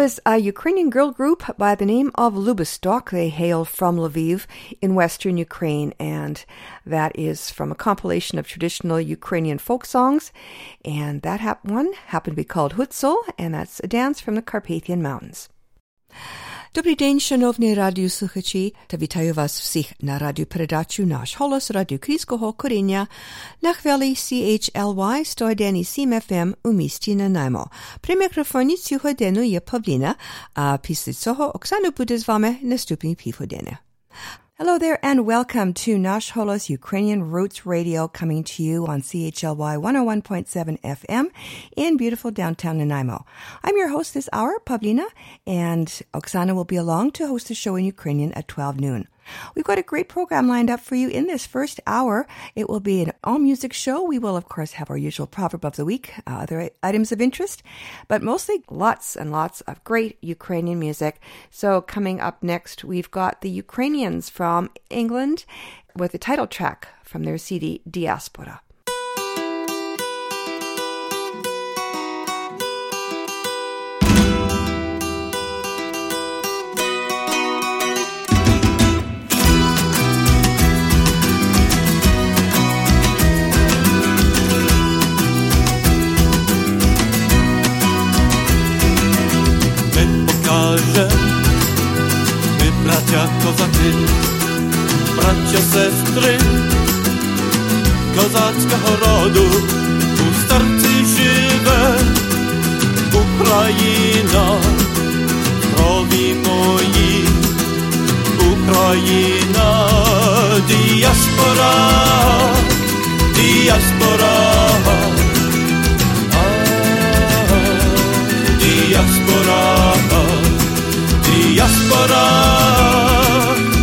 Was a Ukrainian girl group by the name of Lubistok. They hail from Lviv in western Ukraine, and that is from a compilation of traditional Ukrainian folk songs. And that one happened to be called Hutsul, and that's a dance from the Carpathian Mountains. Dobry dzień, szanowni radiosłuchači. To witaję was wszystkich na radio predaciu Nasz Holos Radio Kryjskiego Korenia na chwili CHLY 101,7 FM u mieście Nanaimo. Przy mikrofonie сьогодення є Павліна, а після цього Оксана буде з вами наступні півгодини. Hello there and welcome to Nash Holos Ukrainian Roots Radio coming to you on CHLY 101.7 FM in beautiful downtown Nanaimo. I'm your host this hour, Pavlina, and Oksana will be along to host the show in Ukrainian at 12 noon. We've got a great program lined up for you in this first hour. It will be an all music show. We will, of course, have our usual proverb of the week, uh, other items of interest, but mostly lots and lots of great Ukrainian music. So, coming up next, we've got the Ukrainians from England with the title track from their CD Diaspora. Sestry kozackiego rodu, tu starcy żywe, Ukraina, zdrowi moi, Ukraina, diaspora, diaspora, a, diaspora diaspora,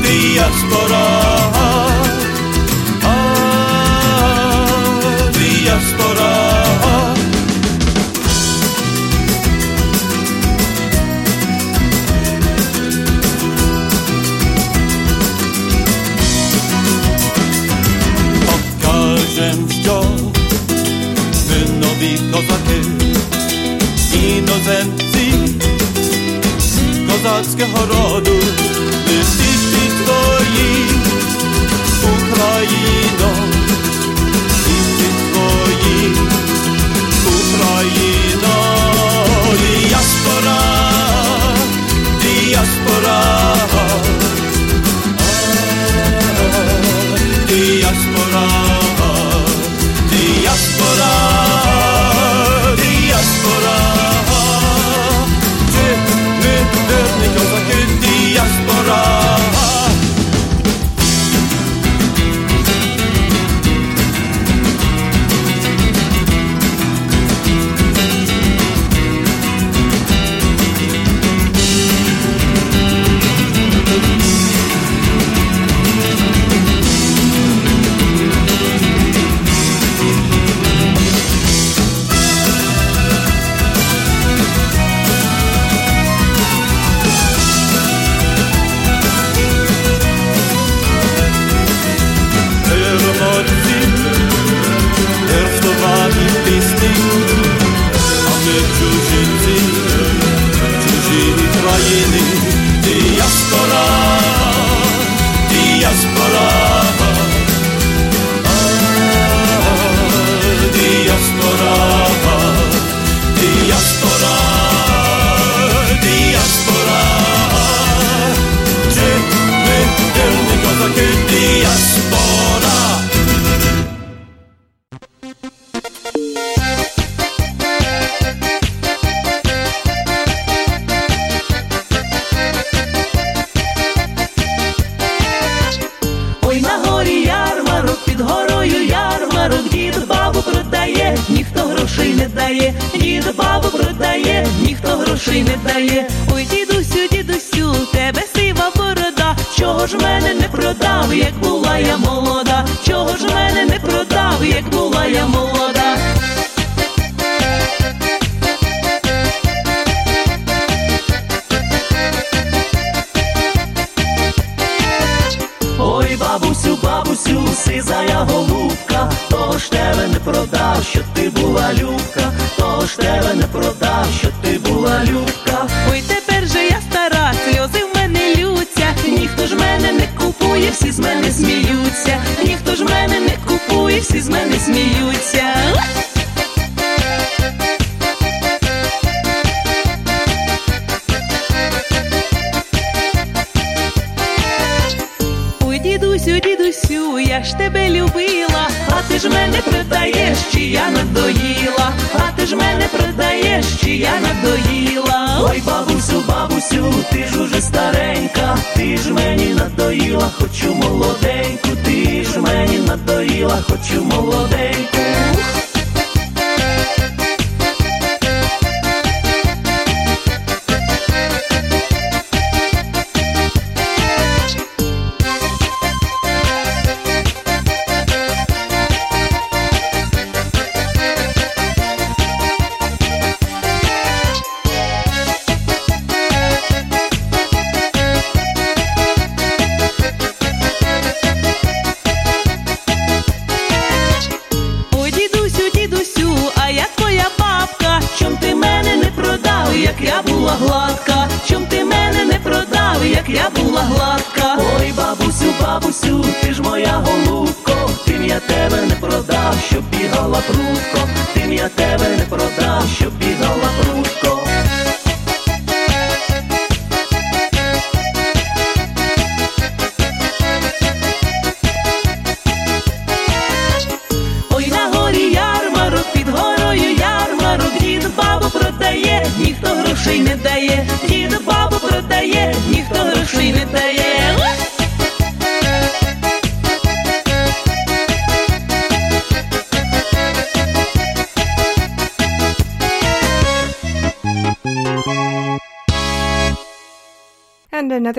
diaspora,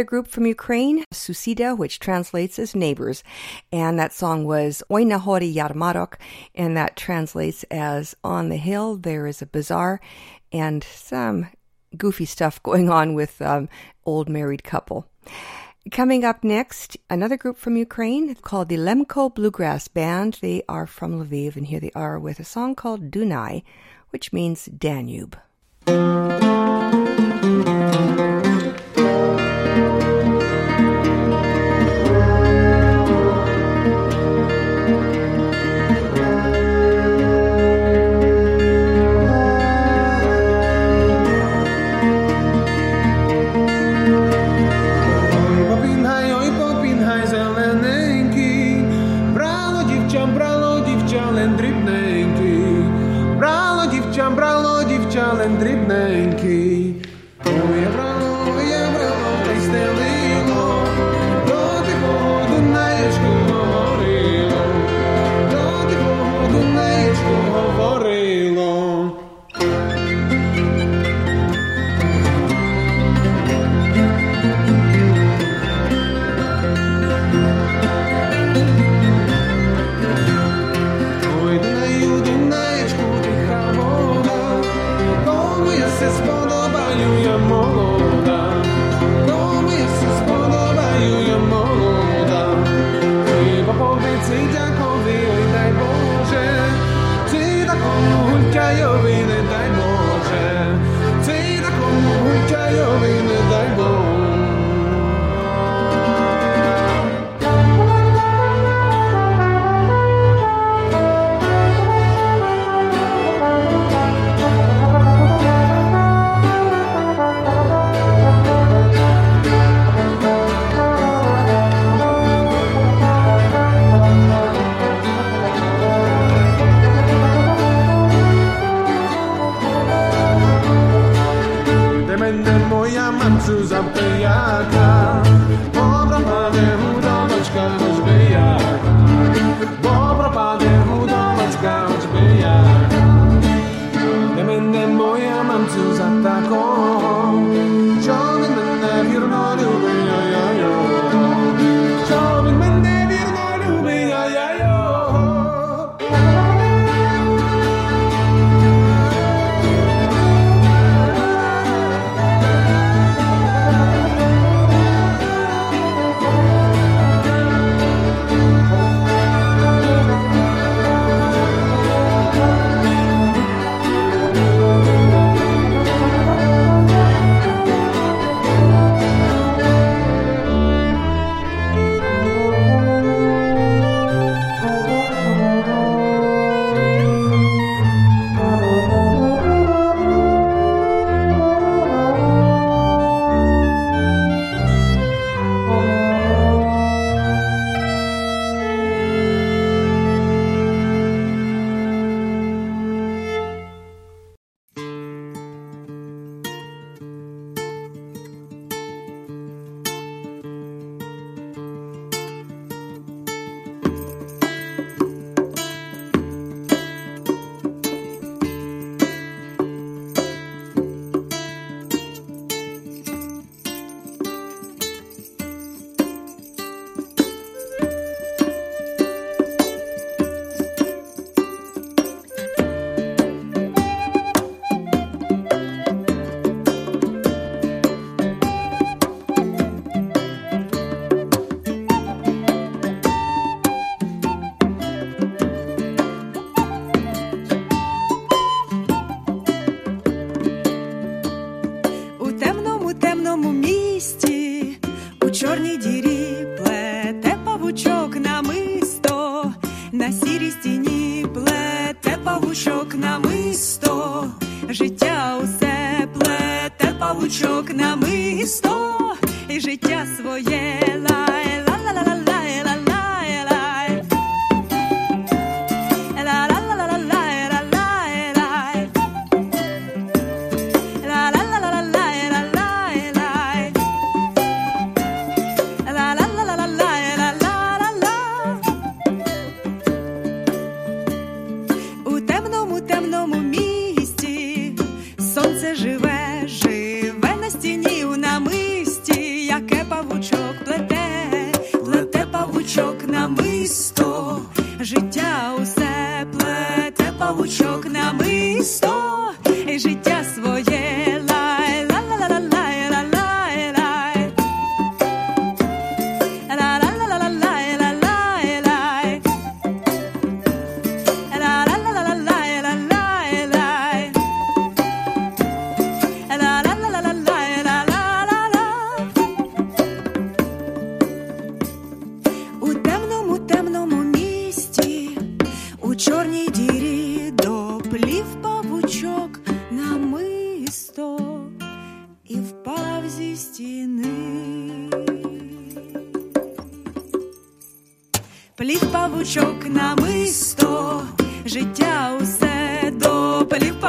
group from Ukraine, Susida, which translates as neighbors. And that song was Oy yarmarok, and that translates as On the Hill There is a Bazaar, and some goofy stuff going on with um, old married couple. Coming up next, another group from Ukraine called the Lemko Bluegrass Band. They are from Lviv, and here they are with a song called Dunai, which means Danube.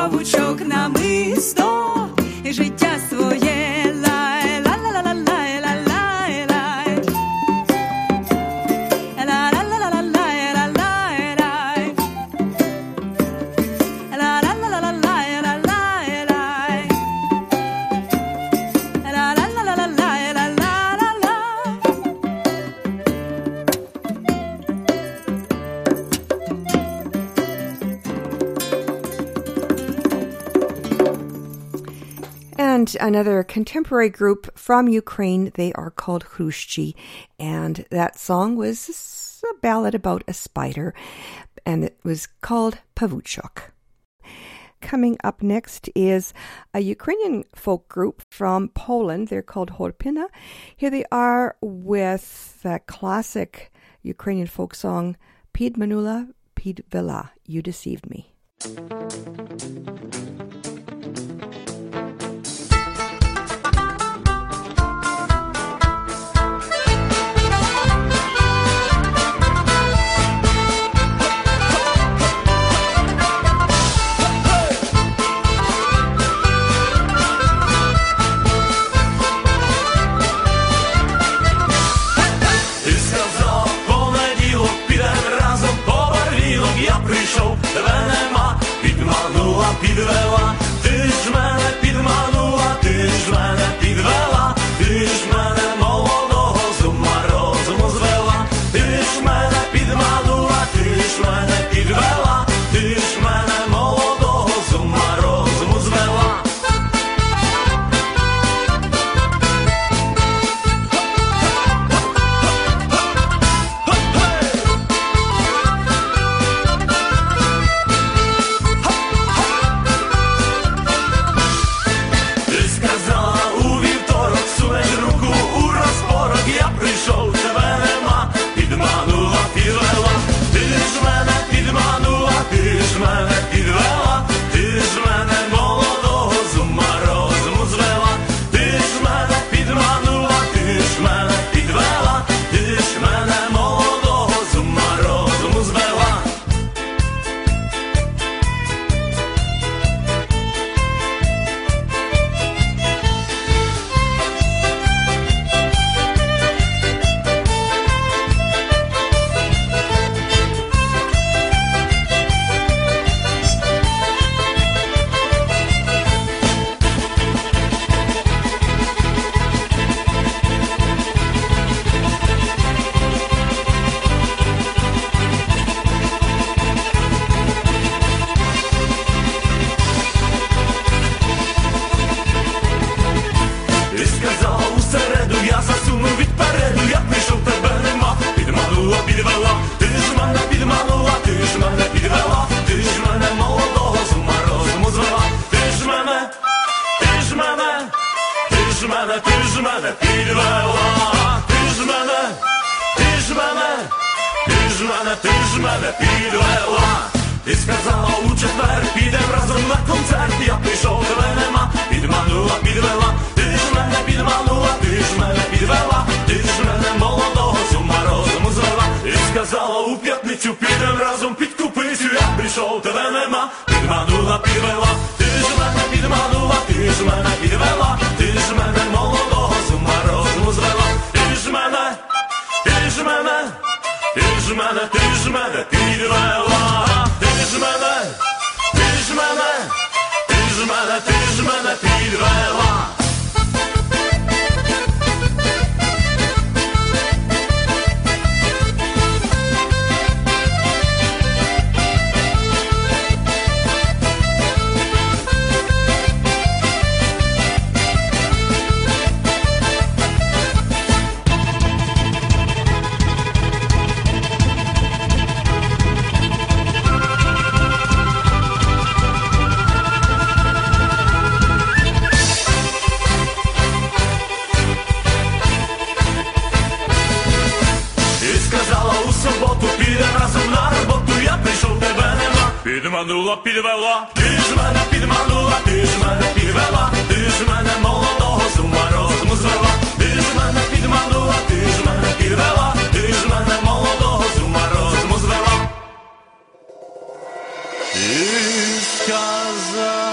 павучок намисто життя. another contemporary group from Ukraine. They are called Hrushchi, and that song was a ballad about a spider, and it was called Pavuchok. Coming up next is a Ukrainian folk group from Poland. They're called Horpina. Here they are with the classic Ukrainian folk song Pid Manula, Pid Vela, You Deceived Me. Купицю підем разом під купицю, я прийшов, тебе нема, підманула, підвела, ти ж мене підманула, ти ж мене підвела. підманула, підвела, ти ж мене підманула, ти ж мене підвела, ти ж мене молодого з ума розуму звела, ти ж мене підманула, ти ж мене підвела, ти ж мене молодого з розуму звела. І сказала.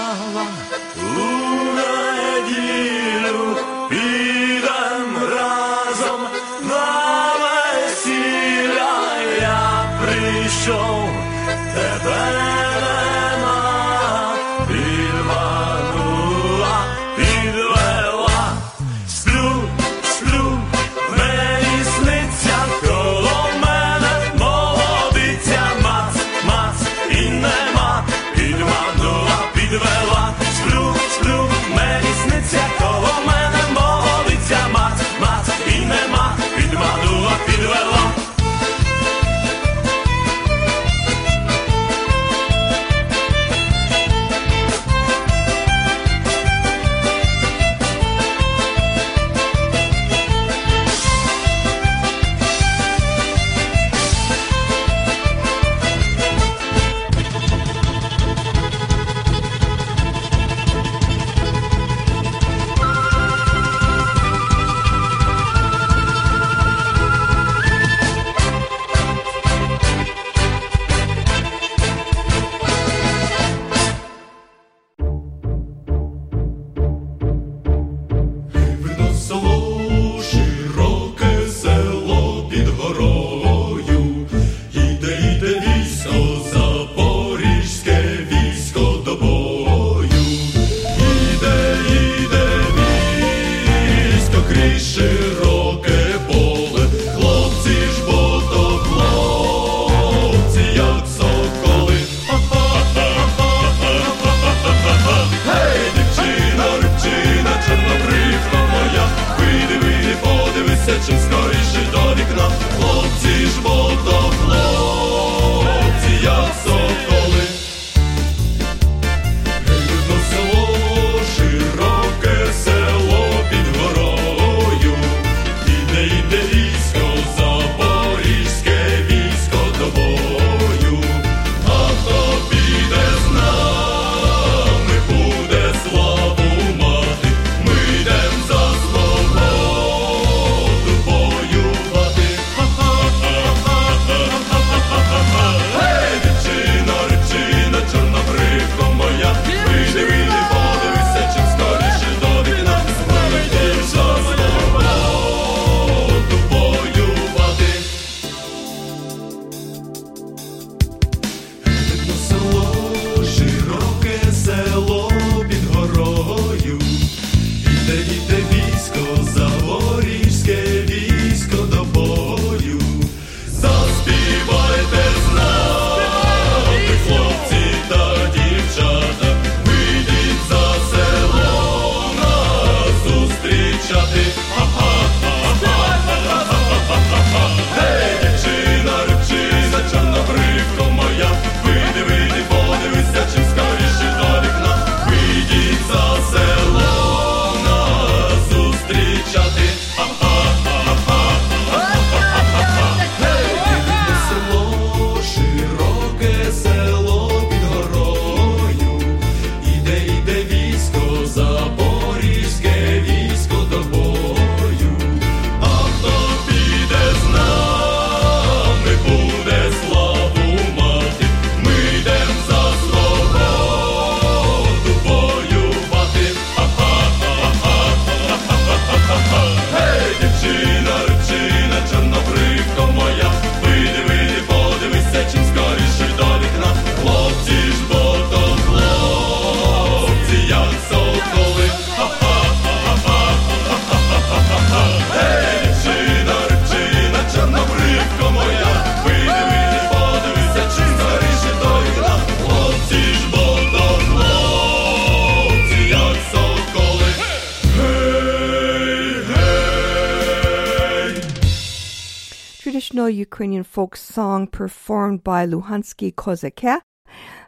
Ukrainian folk song performed by Luhansky Kozake.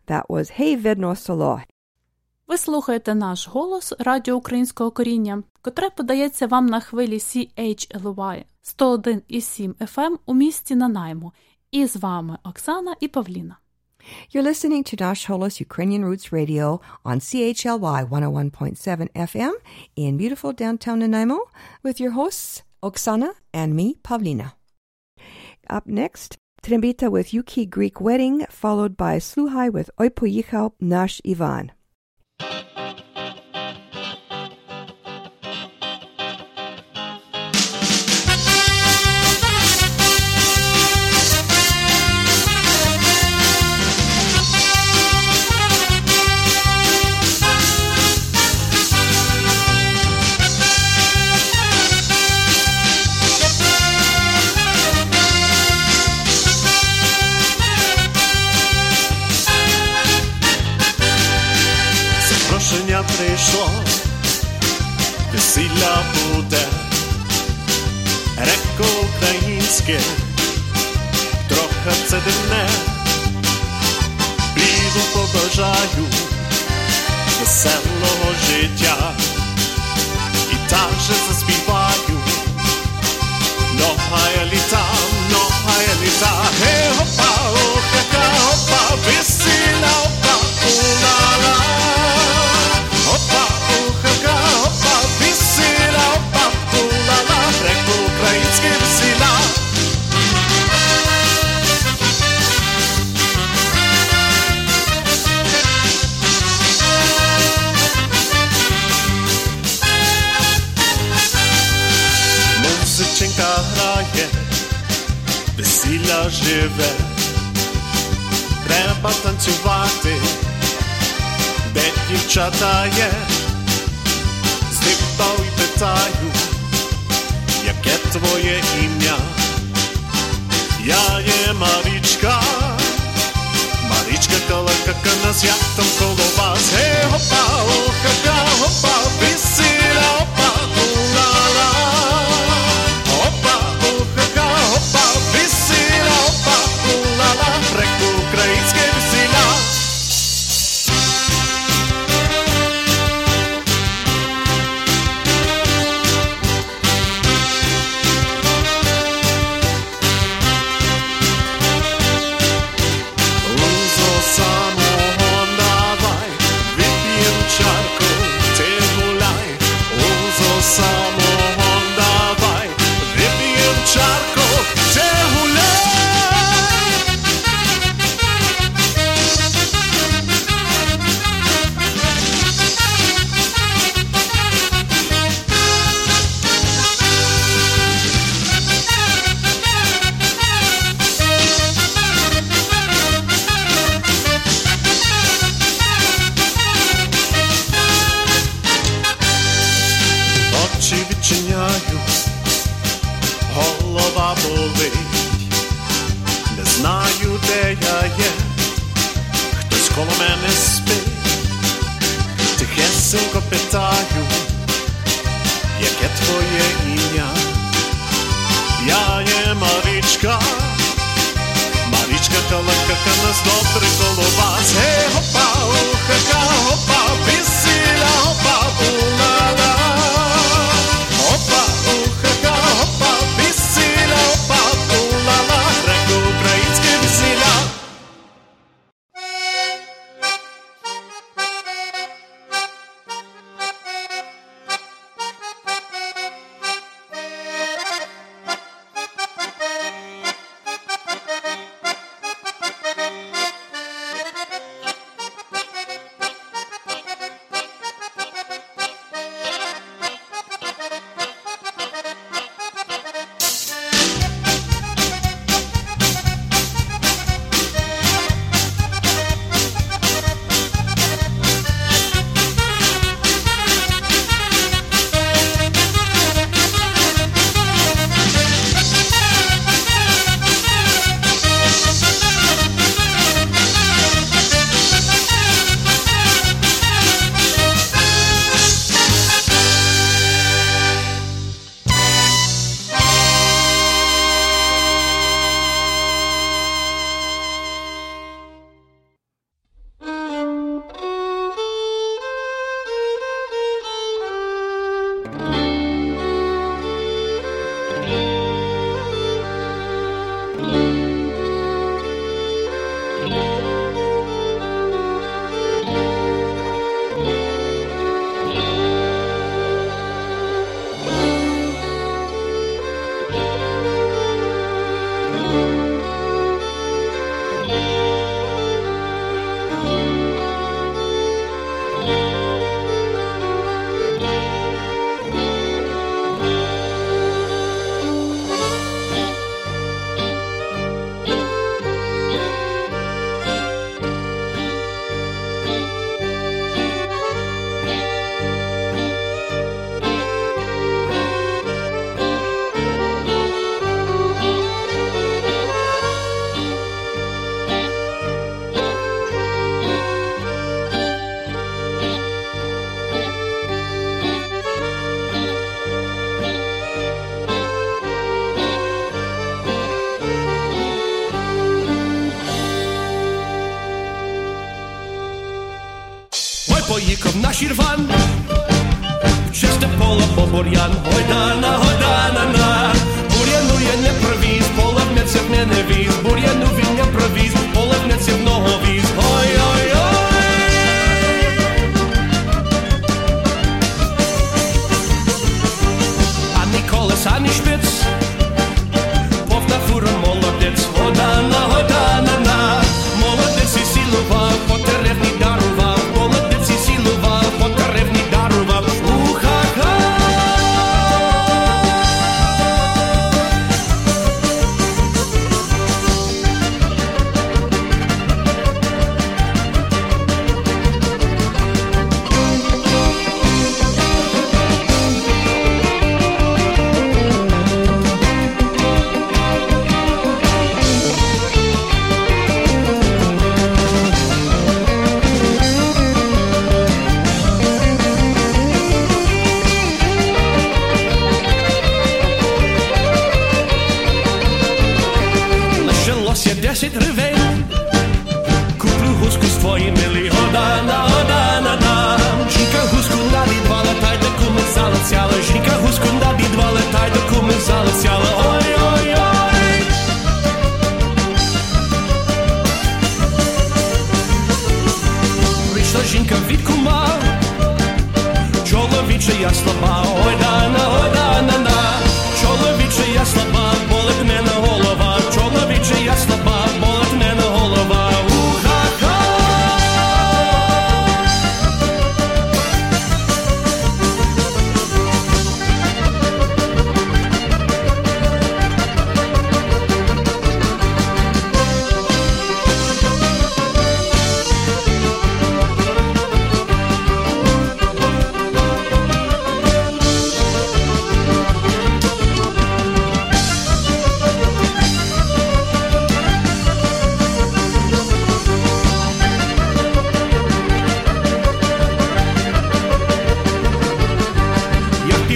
That was Hey Vedno Solo. Ви слухаєте наш голос Радіо Українського коріння, котре подається вам на хвилі CHLY 101,7 FM у місті Нанаймо. І з вами Оксана і Павліна. You're listening to Nash Holos Ukrainian Roots Radio on CHLY 101.7 FM in beautiful downtown Nanaimo with your hosts Oksana and me, Pavlina. Up next, Trembita with Ukie Greek Wedding, followed by Sluhai with Oi Nash Ivan. Україна буде, греко-українське, трохи це дивне, Білу побажаю веселого життя і так же заспів. je z i je jakie jméno? Já Ja Marička. Marička, Mariczka daleka na świat tą Florian, heute an der heute.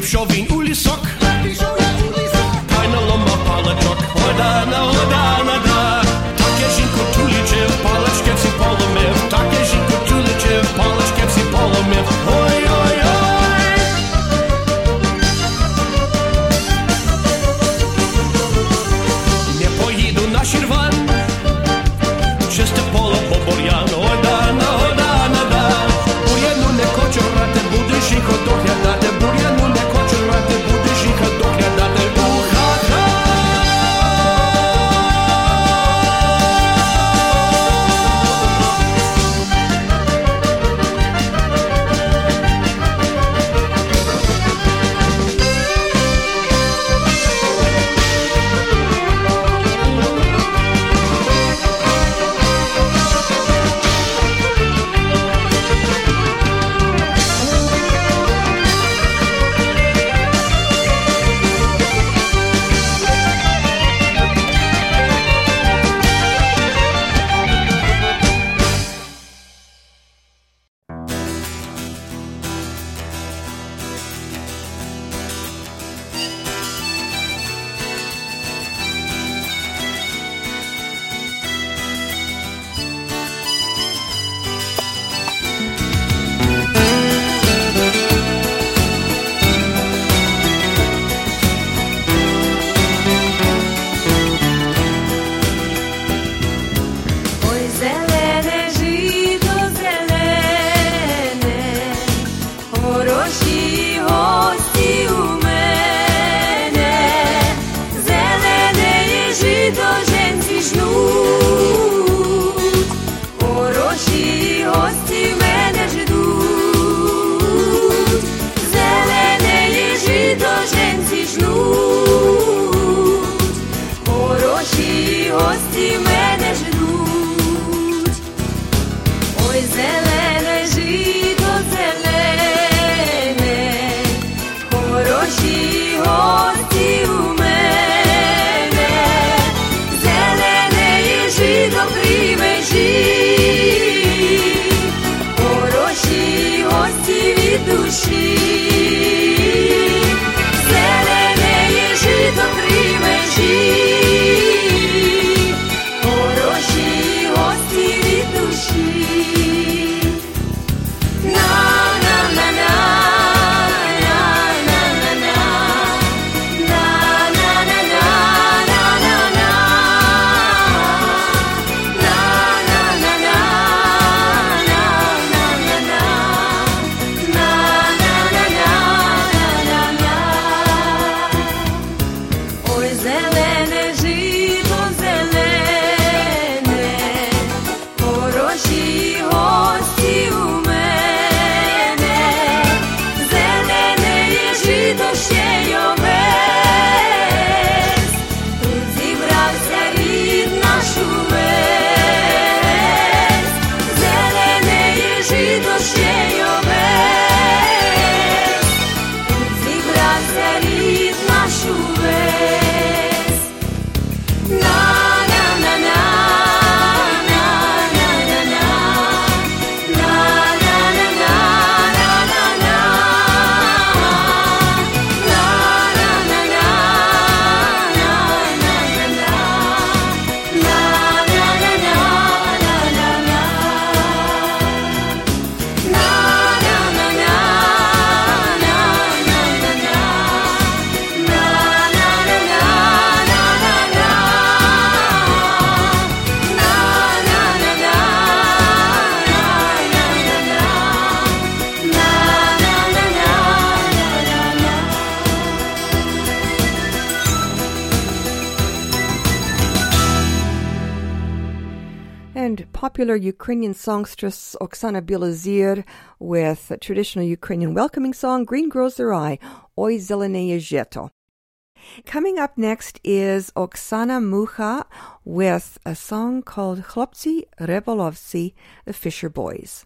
Tipo Chauvinho. popular Ukrainian songstress Oksana Bilozir with a traditional Ukrainian welcoming song Green Grows the Rye, Oi Zeleneye Zheto. Coming up next is Oksana Mucha with a song called Chlopci Rebolovci, The Fisher Boys.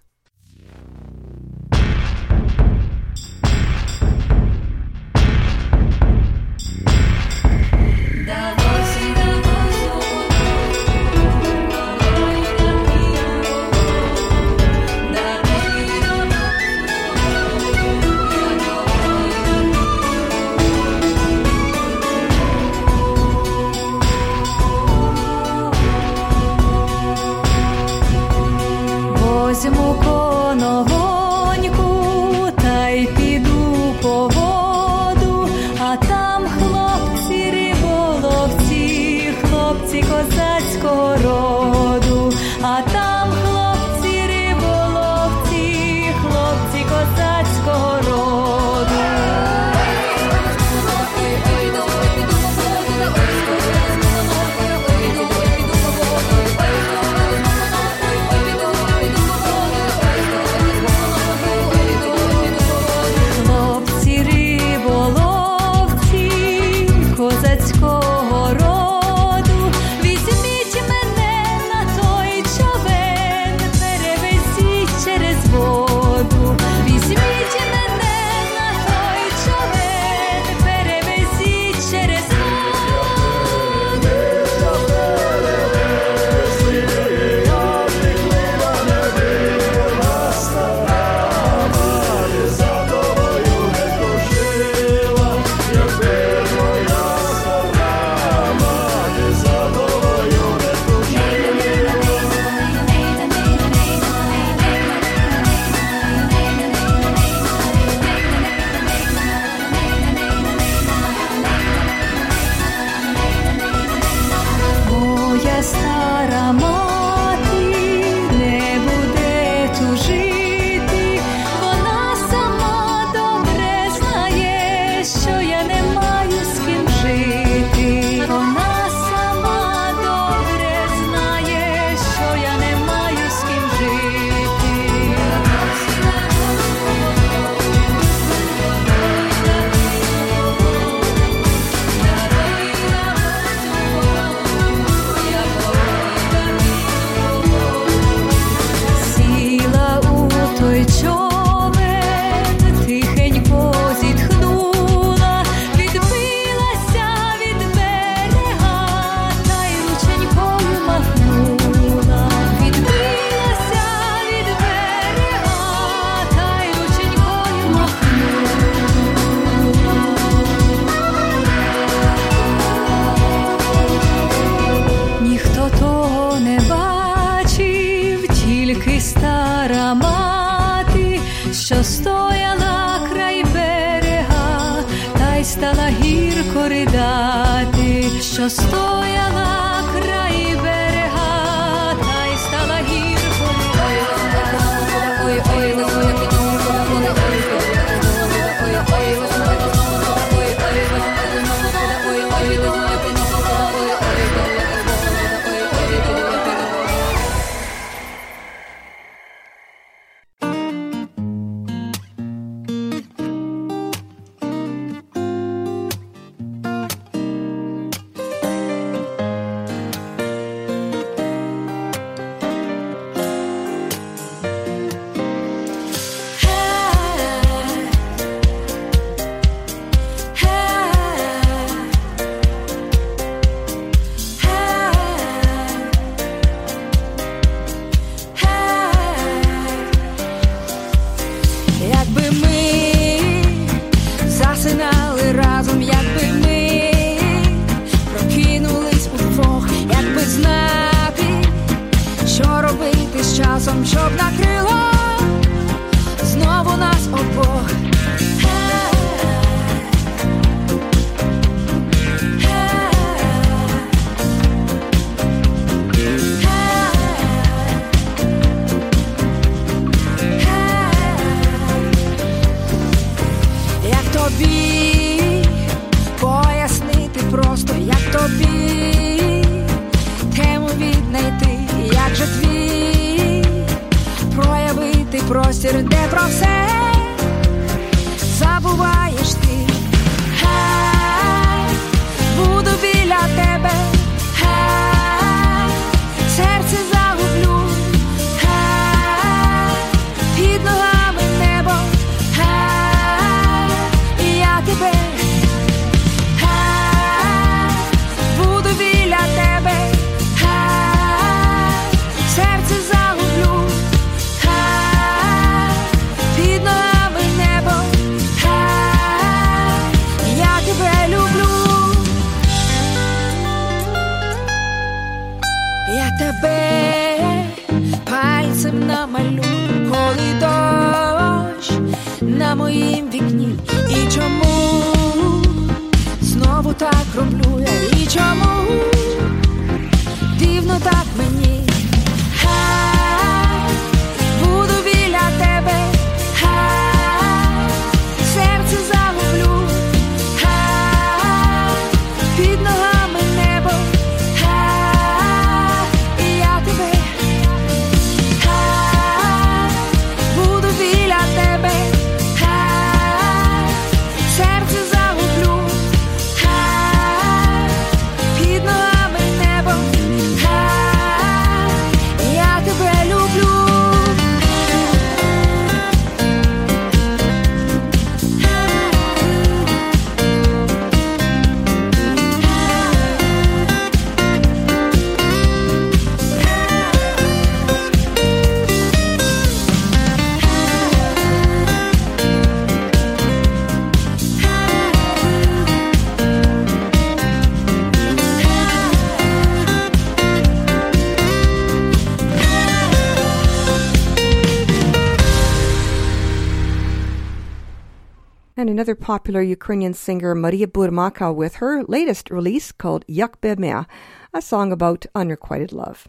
Another popular Ukrainian singer, Maria Burmaka, with her latest release called Yak Bemea, a song about unrequited love.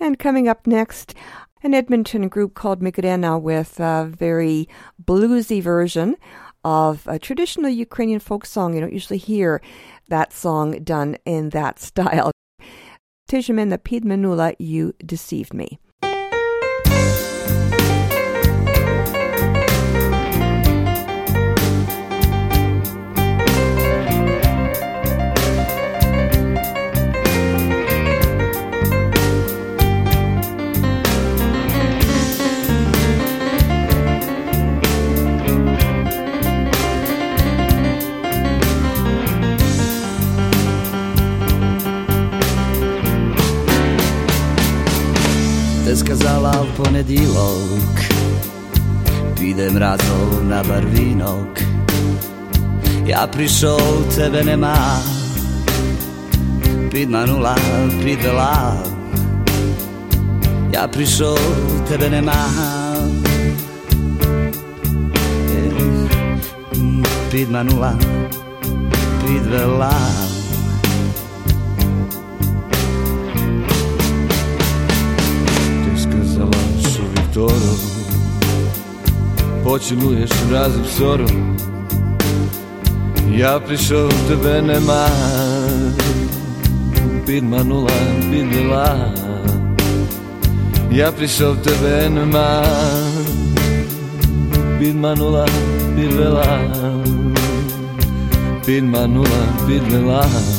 And coming up next, an Edmonton group called Migrena with a very bluesy version of a traditional Ukrainian folk song. You don't usually hear that song done in that style. Tijamena Pidmanula, You Deceived Me. skazala v ponedílok. Pídem razov na barvinok. Ja prišol, tebe nemá. Pít manula, pít velá Ja prišol, tebe nemá. Mm, pít manula, pít velá що вівторок поцілуєш разом в сором. Я прийшов, тебе нема, підманула, підвела. Я прийшов, тебе нема, підманула, підвела, підманула, підвела. Ти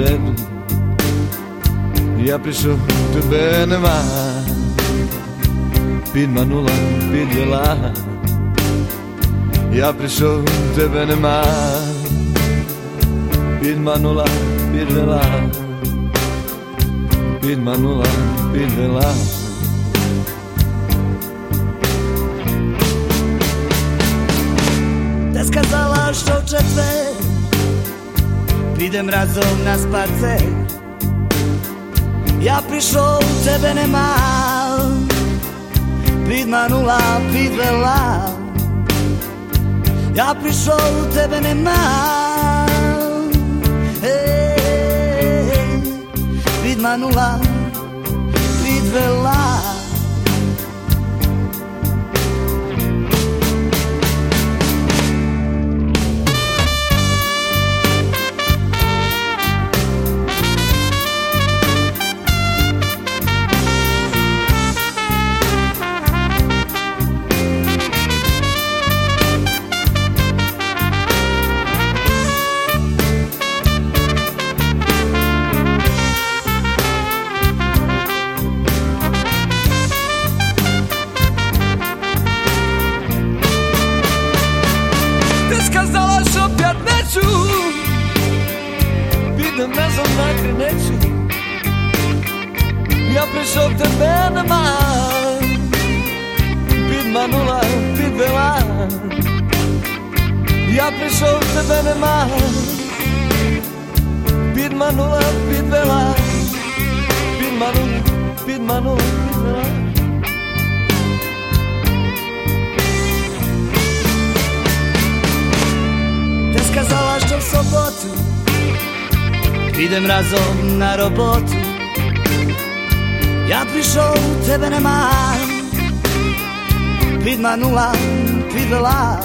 dedo e aprišu tebe nema Bin manula, bin jela Ja prišel, tebe nema Bin manula, bin jela Bin manula, bin jela Idem razom na spacer Ja prišol, tebe nemám Pridmanula, pridvela Ja prišol, tebe nemám Hey, pridmanula, pridvela Já přišel, k tebe nemám. pět manula, pět vela, pět manul, pět manul, pět vela. Dneska zvlášť v sobotu, Jdem razom na robotu. Ja přišel, tebe nemám, pridmanula, pidola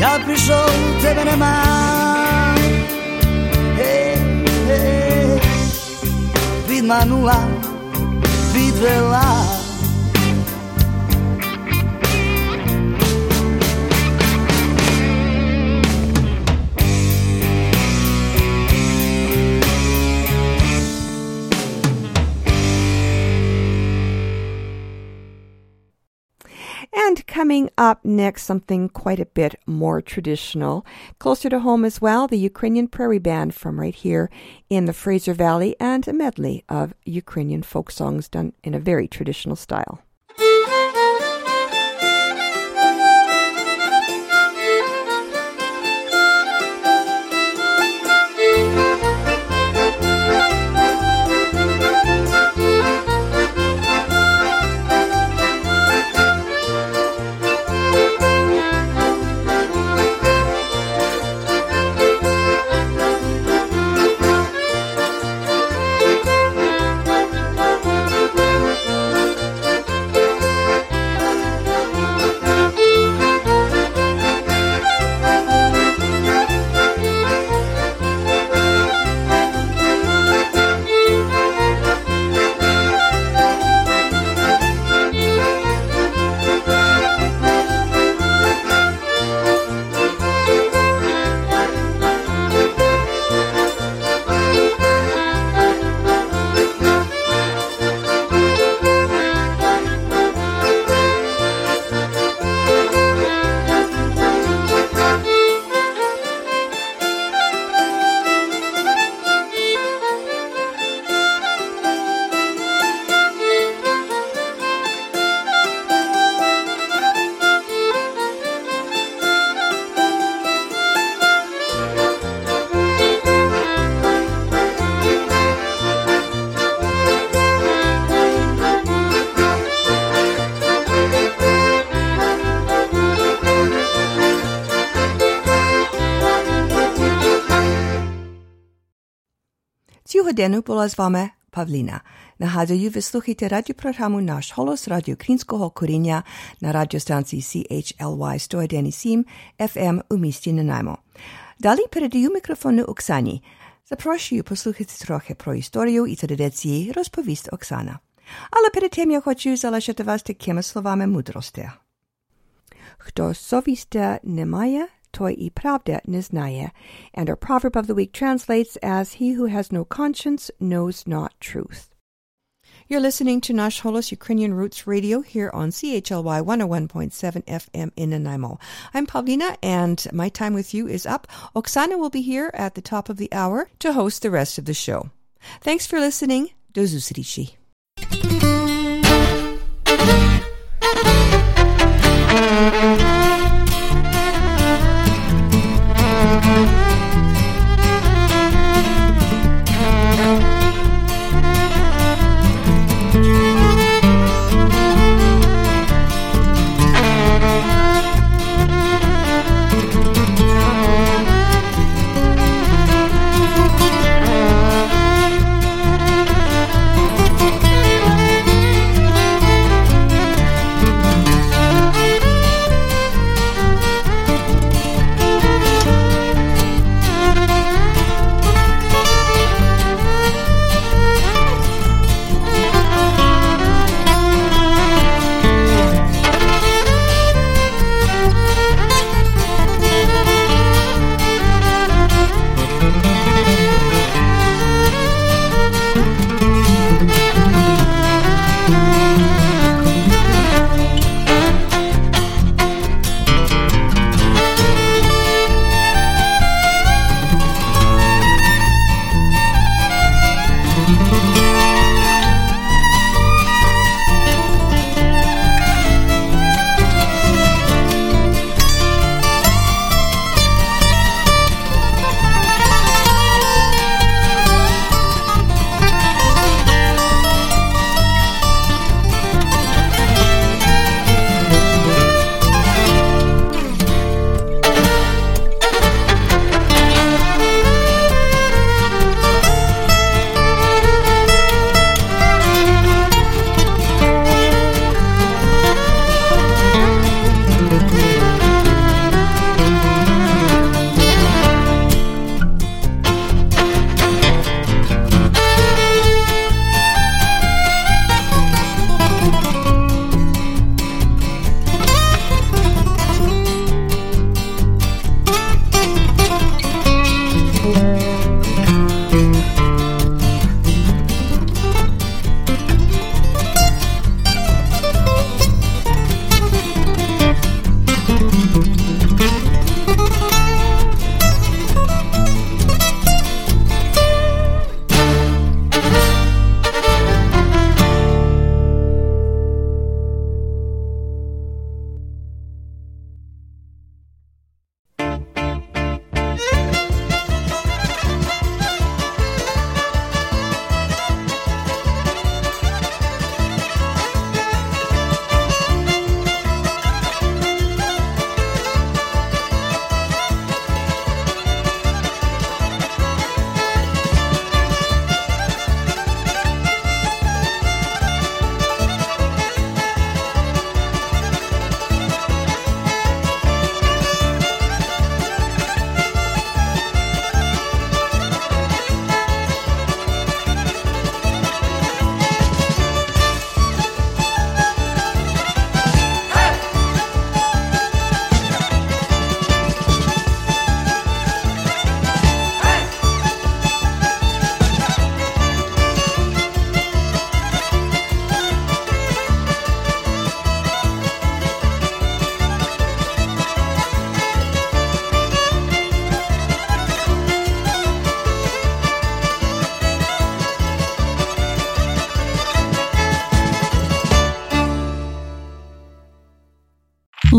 Ja prišel tebe nemám Hej, hej Vidma nula, videla And coming up next, something quite a bit more traditional, closer to home as well, the Ukrainian Prairie Band from right here in the Fraser Valley, and a medley of Ukrainian folk songs done in a very traditional style. denu pozwamy Pawlina. Na Hadziju wysłuchajcie radioprogramu Nasz Holos Radio Krinskiego Korynia na radiostancji CHLY 101.7 FM u mieście Nanaimo. Dalej передаю mikrofon Oksani. Zaprosił posłuchać trochę pro historię i tradycji rozpowieść Oksana. Ale przed tym ja хочу залишити вас такими словами мудрості. Хто совісті не має, той і правди не знає. And our proverb of the week translates as He who has no conscience knows not truth. You're listening to Nash Holos Ukrainian Roots Radio here on CHLY 101.7 FM in Nanaimo. I'm Pavlina, and my time with you is up. Oksana will be here at the top of the hour to host the rest of the show. Thanks for listening. Do zустрічі.